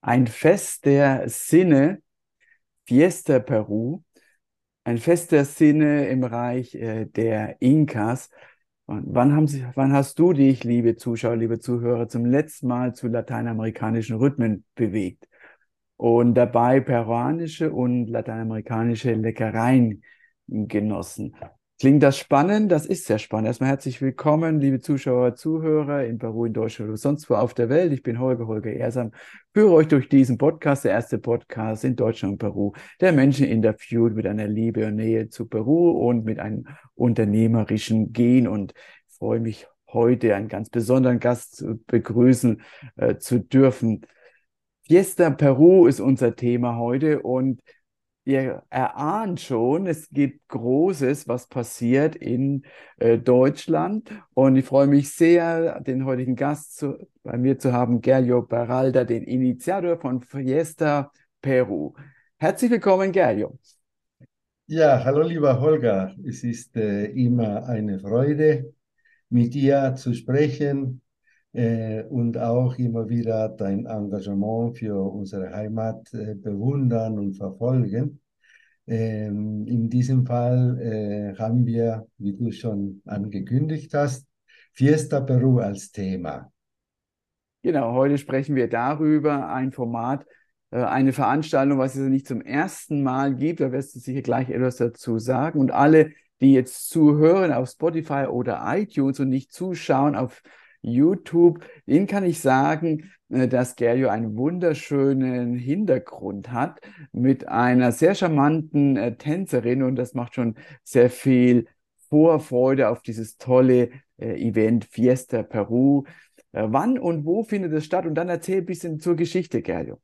Ein Fest der Sinne, Fiesta Peru, ein Fest der Sinne im Reich äh, der Inkas. Und wann, haben Sie, wann hast du dich, liebe Zuschauer, liebe Zuhörer, zum letzten Mal zu lateinamerikanischen Rhythmen bewegt und dabei peruanische und lateinamerikanische Leckereien genossen? Klingt das spannend? Das ist sehr spannend. Erstmal herzlich willkommen, liebe Zuschauer, Zuhörer in Peru, in Deutschland oder sonst wo auf der Welt. Ich bin Holger, Holger Ersam, führe euch durch diesen Podcast, der erste Podcast in Deutschland und Peru, der Menschen interviewt mit einer Liebe und Nähe zu Peru und mit einem unternehmerischen Gen und freue mich heute einen ganz besonderen Gast begrüßen äh, zu dürfen. Fiesta Peru ist unser Thema heute und ihr erahnt schon, es gibt Großes, was passiert in äh, Deutschland. Und ich freue mich sehr, den heutigen Gast zu, bei mir zu haben, Gerlio Baralda, den Initiator von Fiesta Peru. Herzlich willkommen, Gerlio. Ja, hallo lieber Holger. Es ist äh, immer eine Freude, mit dir zu sprechen und auch immer wieder dein Engagement für unsere Heimat äh, bewundern und verfolgen. Ähm, in diesem Fall äh, haben wir, wie du schon angekündigt hast, Fiesta Peru als Thema. Genau, heute sprechen wir darüber, ein Format, äh, eine Veranstaltung, was es nicht zum ersten Mal gibt. Da wirst du sicher gleich etwas dazu sagen. Und alle, die jetzt zuhören auf Spotify oder iTunes und nicht zuschauen auf YouTube, denen kann ich sagen, äh, dass Gerjo einen wunderschönen Hintergrund hat mit einer sehr charmanten äh, Tänzerin und das macht schon sehr viel Vorfreude auf dieses tolle äh, Event Fiesta Peru. Wann und wo findet es statt? Und dann erzähl ein bisschen zur Geschichte, Gerjo.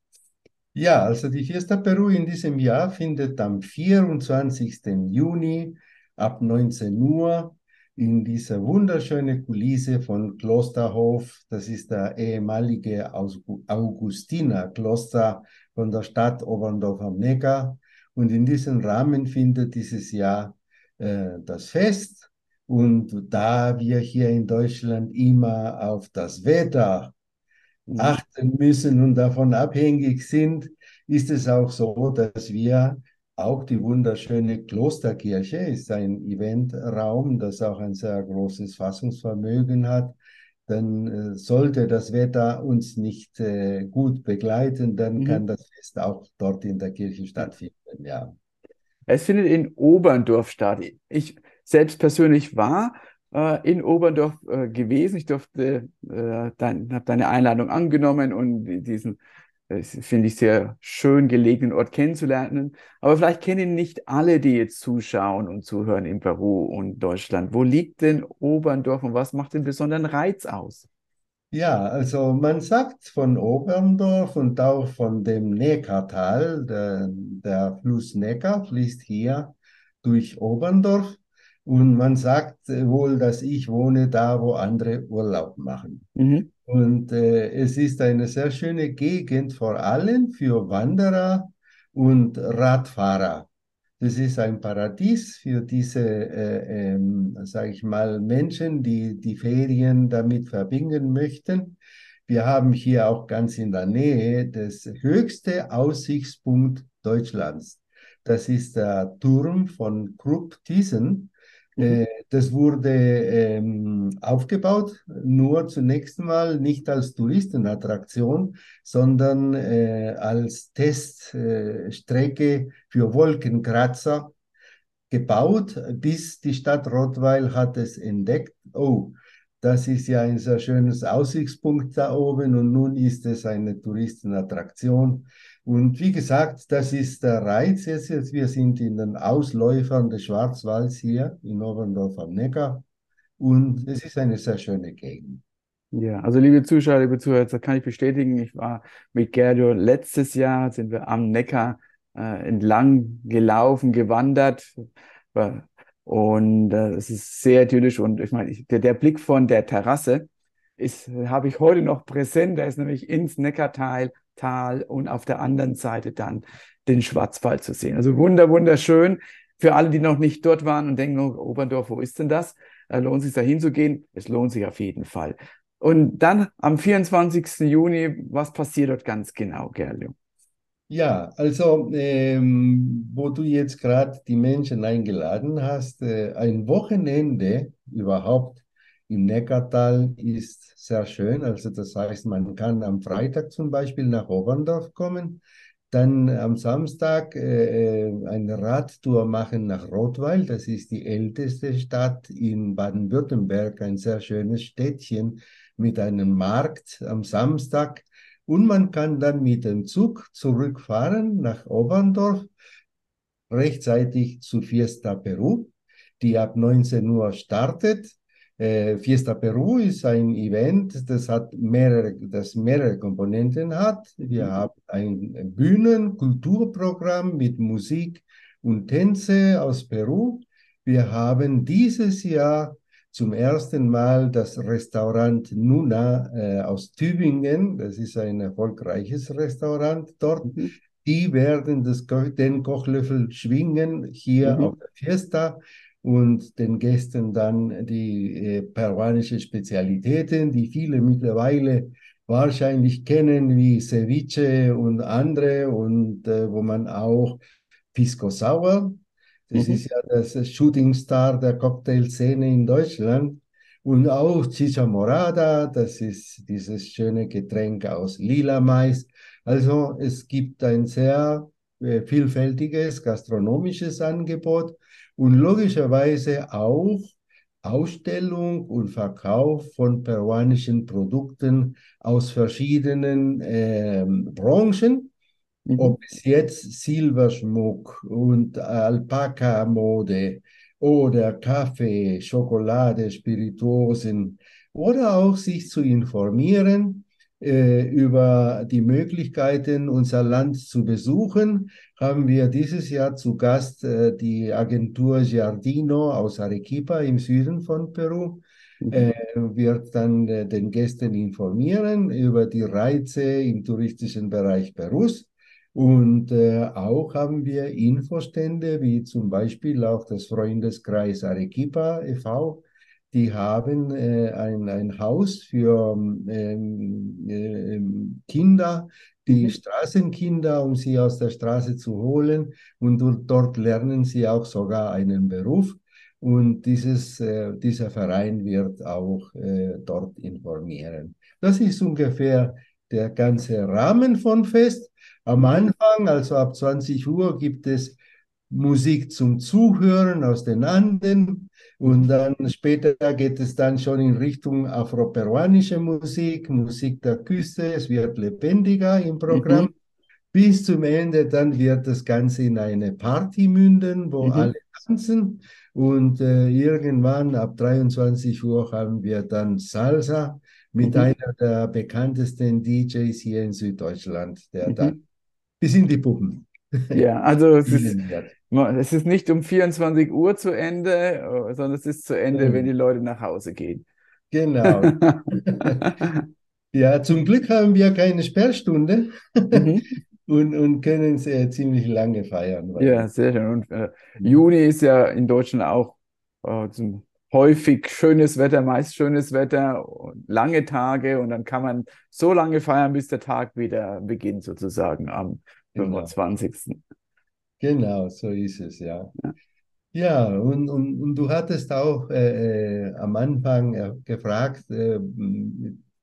Ja, also die Fiesta Peru in diesem Jahr findet am 24. Juni ab 19 Uhr in dieser wunderschönen Kulisse von Klosterhof. Das ist der ehemalige Augustinerkloster von der Stadt Oberndorf am Neckar. Und in diesem Rahmen findet dieses Jahr äh, das Fest. Und da wir hier in Deutschland immer auf das Wetter mhm. achten müssen und davon abhängig sind, ist es auch so, dass wir auch die wunderschöne Klosterkirche ist ein Eventraum, das auch ein sehr großes Fassungsvermögen hat. Dann äh, sollte das Wetter uns nicht äh, gut begleiten, dann mhm. kann das Fest auch dort in der Kirche stattfinden, ja. Es findet in Oberndorf statt. Ich selbst persönlich war äh, in Oberndorf äh, gewesen. Ich durfte, äh, dein, habe deine Einladung angenommen und diesen finde ich sehr schön gelegenen Ort kennenzulernen. Aber vielleicht kennen nicht alle, die jetzt zuschauen und zuhören in Peru und Deutschland. Wo liegt denn Oberndorf und was macht den besonderen Reiz aus? Ja, also man sagt von Oberndorf und auch von dem Neckartal, der, der Fluss Neckar fließt hier durch Oberndorf. Und man sagt wohl, dass ich wohne da, wo andere Urlaub machen. Mhm. Und äh, es ist eine sehr schöne Gegend, vor allem für Wanderer und Radfahrer. Das ist ein Paradies für diese, äh, ähm, sage ich mal, Menschen, die die Ferien damit verbinden möchten. Wir haben hier auch ganz in der Nähe das höchste Aussichtspunkt Deutschlands. Das ist der Turm von Krupp Thyssen. Mhm. Äh, das wurde ähm, aufgebaut, nur zunächst mal nicht als Touristenattraktion, sondern äh, als Teststrecke äh, für Wolkenkratzer gebaut, bis die Stadt Rottweil hat es entdeckt. Oh, das ist ja ein sehr schönes Aussichtspunkt da oben und nun ist es eine Touristenattraktion. Und wie gesagt, das ist der Reiz jetzt. Wir sind in den Ausläufern des Schwarzwalds hier in Oberndorf am Neckar. Und es ist eine sehr schöne Gegend. Ja, also liebe Zuschauer, liebe Zuhörer, das kann ich bestätigen. Ich war mit Gerdo letztes Jahr, sind wir am Neckar äh, entlang gelaufen, gewandert. Und äh, es ist sehr idyllisch. Und ich meine, der, der Blick von der Terrasse habe ich heute noch präsent. Da ist nämlich ins Neckartal Tal und auf der anderen Seite dann den Schwarzwald zu sehen. Also wunder, wunderschön. Für alle, die noch nicht dort waren und denken, oh, Oberndorf, wo ist denn das? Lohnt sich da hinzugehen? Es lohnt sich auf jeden Fall. Und dann am 24. Juni, was passiert dort ganz genau, Gerlio? Ja, also ähm, wo du jetzt gerade die Menschen eingeladen hast, äh, ein Wochenende überhaupt im Neckartal ist sehr schön. Also das heißt, man kann am Freitag zum Beispiel nach Oberndorf kommen, dann am Samstag äh, äh eine Radtour machen nach Rottweil. Das ist die älteste Stadt in Baden-Württemberg, ein sehr schönes Städtchen mit einem Markt am Samstag. Und man kann dann mit dem Zug zurückfahren nach Oberndorf, rechtzeitig zu Fiesta Peru, die ab 19 Uhr startet. Äh, Fiesta Peru ist ein Event, das hat mehrere, das mehrere Komponenten hat. Wir mhm. haben ein Bühnen-Kulturprogramm mit Musik und Tänze aus Peru. Wir haben dieses Jahr zum ersten Mal das Restaurant Nuna äh, aus Tübingen. Das ist ein erfolgreiches Restaurant dort. Mhm. Die werden das, den Kochlöffel schwingen hier mhm. auf der Fiesta und den Gästen dann die äh, peruanische Spezialitäten, die viele mittlerweile wahrscheinlich kennen, wie Ceviche und andere und äh, wo man auch Pisco Sour das mhm. ist ja das Shooting Star der Cocktailszene in Deutschland. Und auch Chicha Morada, das ist dieses schöne Getränk aus lila Mais. Also es gibt ein sehr vielfältiges gastronomisches Angebot und logischerweise auch Ausstellung und Verkauf von peruanischen Produkten aus verschiedenen äh, Branchen. Mhm. Ob es jetzt Silberschmuck und Alpaka-Mode oder Kaffee, Schokolade, Spirituosen oder auch sich zu informieren äh, über die Möglichkeiten, unser Land zu besuchen, haben wir dieses Jahr zu Gast äh, die Agentur Giardino aus Arequipa im Süden von Peru. Mhm. Äh, wird dann äh, den Gästen informieren über die Reize im touristischen Bereich Perus und äh, auch haben wir Infostände, wie zum Beispiel auch das Freundeskreis Arequipa e.V., die haben äh, ein, ein Haus für ähm, äh, Kinder, die mhm. Straßenkinder, um sie aus der Straße zu holen. Und dort lernen sie auch sogar einen Beruf. Und dieses, äh, dieser Verein wird auch äh, dort informieren. Das ist ungefähr der ganze Rahmen von Fest. Am Anfang, also ab 20 Uhr, gibt es Musik zum Zuhören aus den Anden und dann später geht es dann schon in Richtung afroperuanische Musik, Musik der Küste, es wird lebendiger im Programm. Mhm. Bis zum Ende dann wird das Ganze in eine Party münden, wo mhm. alle tanzen und äh, irgendwann ab 23 Uhr haben wir dann Salsa mit mhm. einer der bekanntesten DJs hier in Süddeutschland, der mhm. dann bis in die Puppen. Ja, also es ist, es ist nicht um 24 Uhr zu Ende, sondern es ist zu Ende, mhm. wenn die Leute nach Hause gehen. Genau. ja, zum Glück haben wir keine Sperrstunde mhm. und, und können sehr ziemlich lange feiern. Ja, sehr schön. Und äh, Juni ist ja in Deutschland auch äh, zum häufig schönes Wetter, meist schönes Wetter, lange Tage und dann kann man so lange feiern, bis der Tag wieder beginnt, sozusagen am genau. 25. Genau, so ist es, ja. Ja, ja und, und, und du hattest auch äh, äh am Anfang äh, gefragt, äh,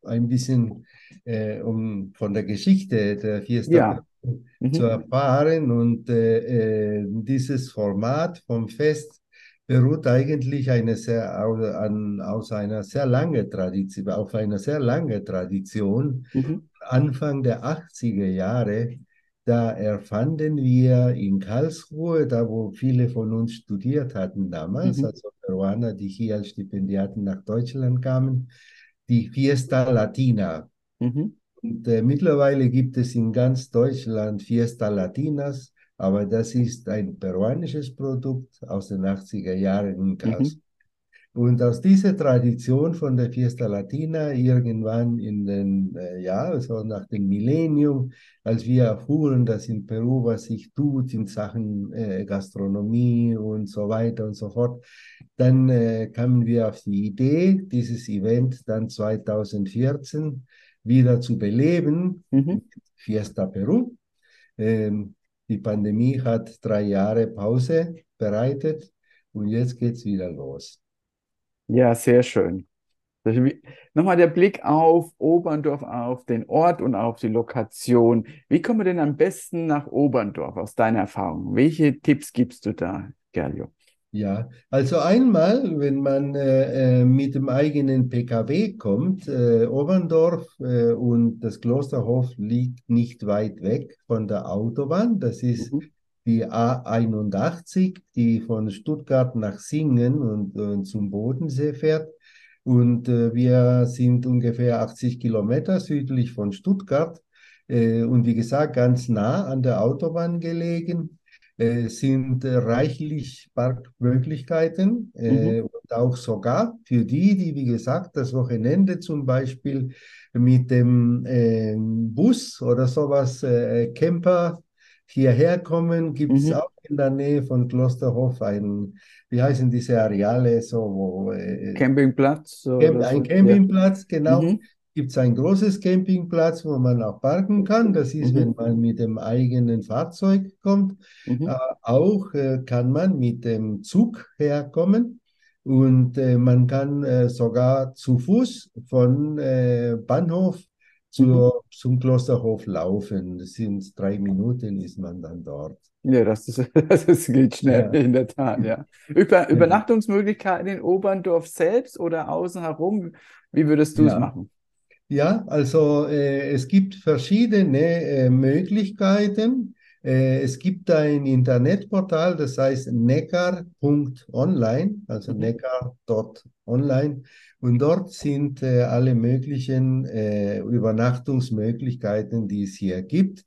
ein bisschen äh, um von der Geschichte der Fiesta ja. Mhm. zu erfahren und dieses Format vom Fest beruht eigentlich eine sehr, an, aus einer sehr langen Tradition, auf einer sehr langen Tradition. Mhm. Anfang der 80er Jahre, da erfanden wir in Karlsruhe, da wo viele von uns studiert hatten damals, mhm. also Peruaner, die hier als Stipendiaten nach Deutschland kamen, die Fiesta Latina. Mhm. Und äh, mittlerweile gibt es in ganz Deutschland Fiesta Latinas aber das ist ein peruanisches Produkt aus den 80er Jahren in Karlsruhe. Mhm. Und aus dieser Tradition von der Fiesta Latina irgendwann in den, äh, ja, also nach dem Millennium, als wir erfuhren, dass in Peru was sich tut in Sachen äh, Gastronomie und so weiter und so fort, dann äh, kamen wir auf die Idee, dieses Event dann 2014 wieder zu beleben, Mhm. Fiesta Peru. Ähm, die Pandemie hat drei Jahre Pause bereitet und jetzt geht's wieder los. Ja, sehr schön. Nochmal der Blick auf Oberndorf, auf den Ort und auf die Lokation. Wie kommen wir denn am besten nach Oberndorf aus deiner Erfahrung? Welche Tipps gibst du da, Gerlio? Ja, also einmal, wenn man äh, äh, mit dem eigenen PKW kommt, äh, Oberndorf äh, und das Klosterhof liegt nicht weit weg von der Autobahn. Das ist Mhm. Die A81, die von Stuttgart nach Singen und, und zum Bodensee fährt. Und äh, wir sind ungefähr 80 Kilometer südlich von Stuttgart äh, und wie gesagt ganz nah an der Autobahn gelegen. Äh, sind äh, reichlich Parkmöglichkeiten äh, und auch sogar für die, die, wie gesagt, das Wochenende zum Beispiel mit dem ähm, Bus oder sowas, äh, Camper hierher kommen, gibt es Mhm. auch in der Nähe von Klosterhof ein, wie heißen diese Areale, so wo äh, Campingplatz Camp, ein so? Ja. Campingplatz, genau. Mhm. Gibt es ein großes Campingplatz, wo man auch parken kann. Das ist, Mhm. wenn man mit dem eigenen Fahrzeug kommt. Mhm. Äh, auch äh, kann man mit dem Zug herkommen und äh, man kann äh, sogar zu Fuß von äh, Bahnhof zur, zum Klosterhof laufen. Das sind drei Minuten, ist man dann dort. Ja, das ist, das ist, geht schnell, Ja. in der Tat, ja. Über, Übernachtungsmöglichkeiten in Oberndorf selbst oder außen herum, wie würdest du es Ja. machen? Ja, also äh, es gibt verschiedene äh, Möglichkeiten. Äh, es gibt ein Internetportal, das heißt neckar.online, also Mhm. neckar.online. Und dort sind äh, alle möglichen äh, Übernachtungsmöglichkeiten, die es hier gibt.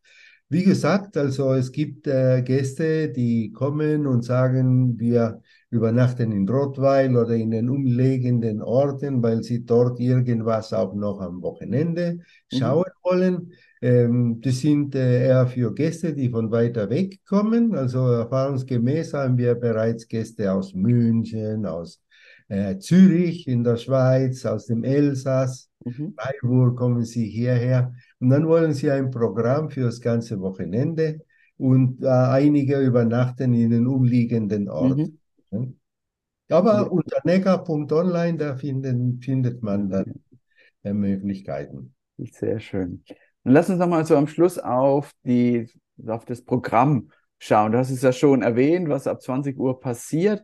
Wie gesagt, also es gibt äh, Gäste, die kommen und sagen, wir übernachten in Rottweil oder in den umliegenden Orten, weil sie dort irgendwas auch noch am Wochenende schauen wollen. Ähm, das sind äh, eher für Gäste, die von weiter weg kommen. Also erfahrungsgemäß haben wir bereits Gäste aus München, aus äh, Zürich in der Schweiz, aus dem Elsass. Mhm. Freiburg kommen sie hierher und dann wollen sie ein Programm für das ganze Wochenende und äh, einige übernachten in den umliegenden Orten. Mhm. Aber Ja. unter neckar.online, da finden, findet man dann äh, Möglichkeiten. Sehr schön. Und lass uns nochmal so am Schluss auf die, auf das Programm schauen. Du hast es ja schon erwähnt, was ab 20 Uhr passiert.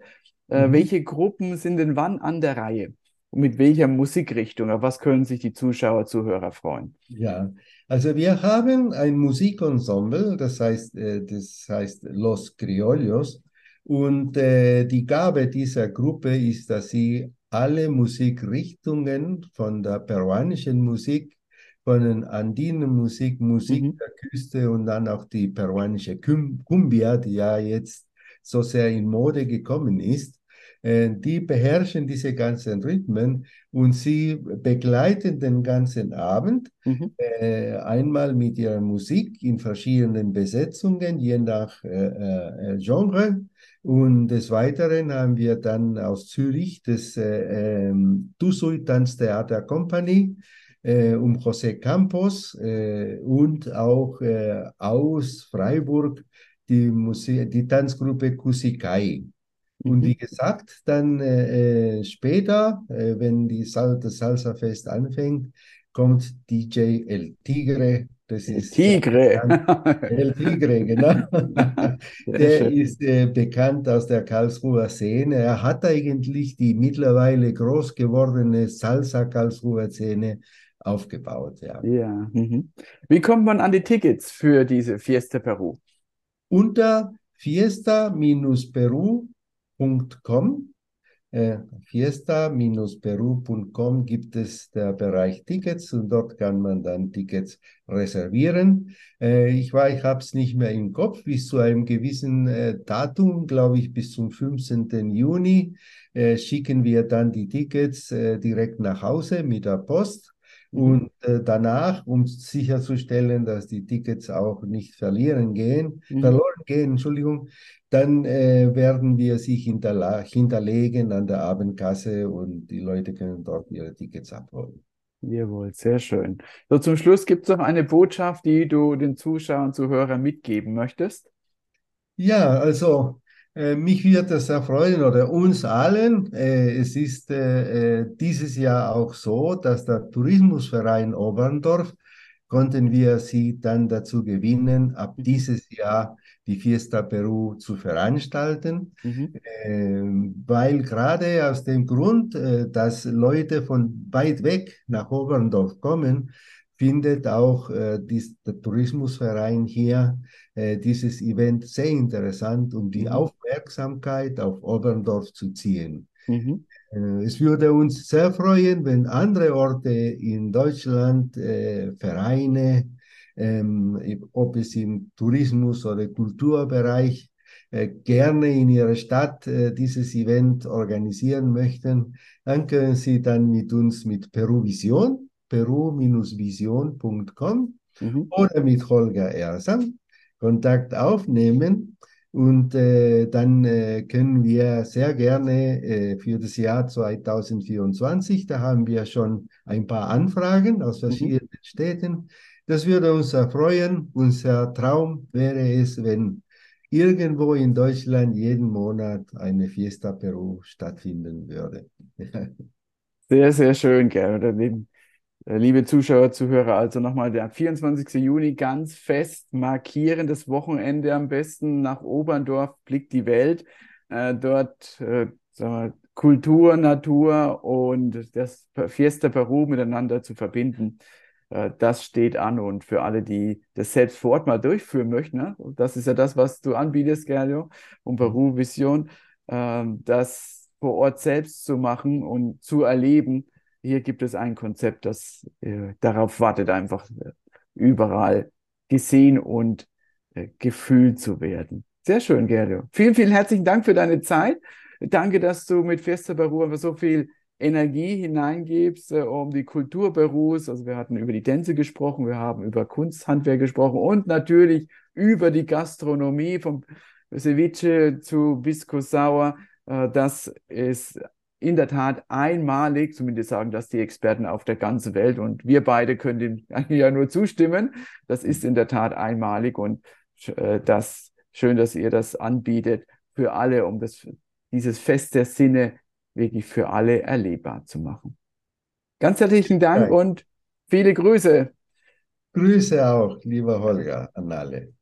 Äh, Mhm. welche Gruppen sind denn wann an der Reihe? Und mit welcher Musikrichtung? Auf was können sich die Zuschauer, Zuhörer freuen? Ja, also wir haben ein Musikensemble, das heißt, äh, das heißt Los Criollos. Und äh, die Gabe dieser Gruppe ist, dass sie alle Musikrichtungen von der peruanischen Musik, von den andinen Musik, Musik Mhm. der Küste und dann auch die peruanische Cum- Cumbia, die ja jetzt so sehr in Mode gekommen ist, äh, die beherrschen diese ganzen Rhythmen und sie begleiten den ganzen Abend Mhm. äh, einmal mit ihrer Musik in verschiedenen Besetzungen, je nach äh, äh, Genre. Und des Weiteren haben wir dann aus Zürich das äh, ähm, Tusui Tanztheater Company äh, um José Campos äh, und auch äh, aus Freiburg die, Musik, die Tanzgruppe Kusikai. Und Mhm. wie gesagt, dann äh, äh, später, wenn die Sal das Salsa-Fest anfängt, kommt DJ El Tigre. Das Der ist Tigre. El Tigre, genau. Der ist äh, bekannt aus der Karlsruher Szene. Er hat eigentlich die mittlerweile groß gewordene Salsa-Karlsruher Szene aufgebaut. Ja. Ja. Mhm. Wie kommt man an die Tickets für diese Fiesta Peru? Unter fiesta-peru.com äh, fiesta-peru.com gibt es der Bereich Tickets und dort kann man dann Tickets reservieren. Äh, ich ich habe es nicht mehr im Kopf, bis zu einem gewissen äh, Datum, glaube ich, bis zum 15. Juni äh, schicken wir dann die Tickets äh, direkt nach Hause mit der Post. Mhm. Und äh, danach, um sicherzustellen, dass die Tickets auch nicht verlieren gehen, mhm. verloren gehen, Entschuldigung, dann äh, werden wir sie hinterlegen an der Abendkasse und die Leute können dort ihre Tickets abholen. Jawohl, sehr schön. So, zum Schluss gibt es noch eine Botschaft, die du den Zuschauern, Zuhörern mitgeben möchtest. Ja, also mich wird das erfreuen oder uns allen. Äh, es ist äh, dieses Jahr auch so, dass der Tourismusverein Oberndorf konnten wir sie dann dazu gewinnen, ab mhm. dieses Jahr die Fiesta Peru zu veranstalten, mhm. äh, weil gerade aus dem Grund, äh, dass Leute von weit weg nach Oberndorf kommen, findet auch äh, dies, der Tourismusverein hier äh, dieses Event sehr interessant, um die mhm. Aufmerksamkeit auf Oberndorf zu ziehen. Mhm. Äh, es würde uns sehr freuen, wenn andere Orte in Deutschland, äh, Vereine, ähm, ob es im Tourismus- oder Kulturbereich äh, gerne in ihrer Stadt äh, dieses Event organisieren möchten, dann können Sie dann mit uns mit Peruvision, peru-vision.com mhm. oder mit Holger Ersam Kontakt aufnehmen. Und äh, dann äh, können wir sehr gerne äh, für das Jahr 2024, da haben wir schon ein paar Anfragen aus mhm. verschiedenen mhm. Städten. Das würde uns erfreuen. Unser Traum wäre es, wenn irgendwo in Deutschland jeden Monat eine Fiesta Peru stattfinden würde. sehr, sehr schön, Gerhard. Äh, liebe Zuschauer, Zuhörer, also nochmal der 24. Juni ganz fest markieren, das Wochenende am besten nach Oberndorf blickt die Welt. Äh, dort äh, wir, Kultur, Natur und das Fiesta Peru miteinander zu verbinden. Äh, das steht an und für alle, die das selbst vor Ort mal durchführen möchten, ne? das ist ja das, was du anbietest, Gerlio, und Peru Vision, äh, das vor Ort selbst zu machen und zu erleben, hier gibt es ein Konzept, das äh, darauf wartet, einfach äh, überall gesehen und äh, gefühlt zu werden. Sehr schön, Gerdo. Vielen, vielen herzlichen Dank für deine Zeit. Danke, dass du mit Fiesta Peru so viel Energie hineingibst, äh, um die Kultur Perus. Also wir hatten über die Tänze gesprochen, wir haben über Kunsthandwerk gesprochen und natürlich über die Gastronomie vom Ceviche zu Bisco Sauer. Äh, das ist in der Tat einmalig, zumindest sagen das die Experten auf der ganzen Welt und wir beide können dem ja nur zustimmen. Das ist in der Tat einmalig und äh, das schön, dass ihr das anbietet für alle, um das, dieses Fest der Sinne wirklich für alle erlebbar zu machen. Ganz herzlichen Dank und viele Grüße. Grüße auch, lieber Holger, an alle.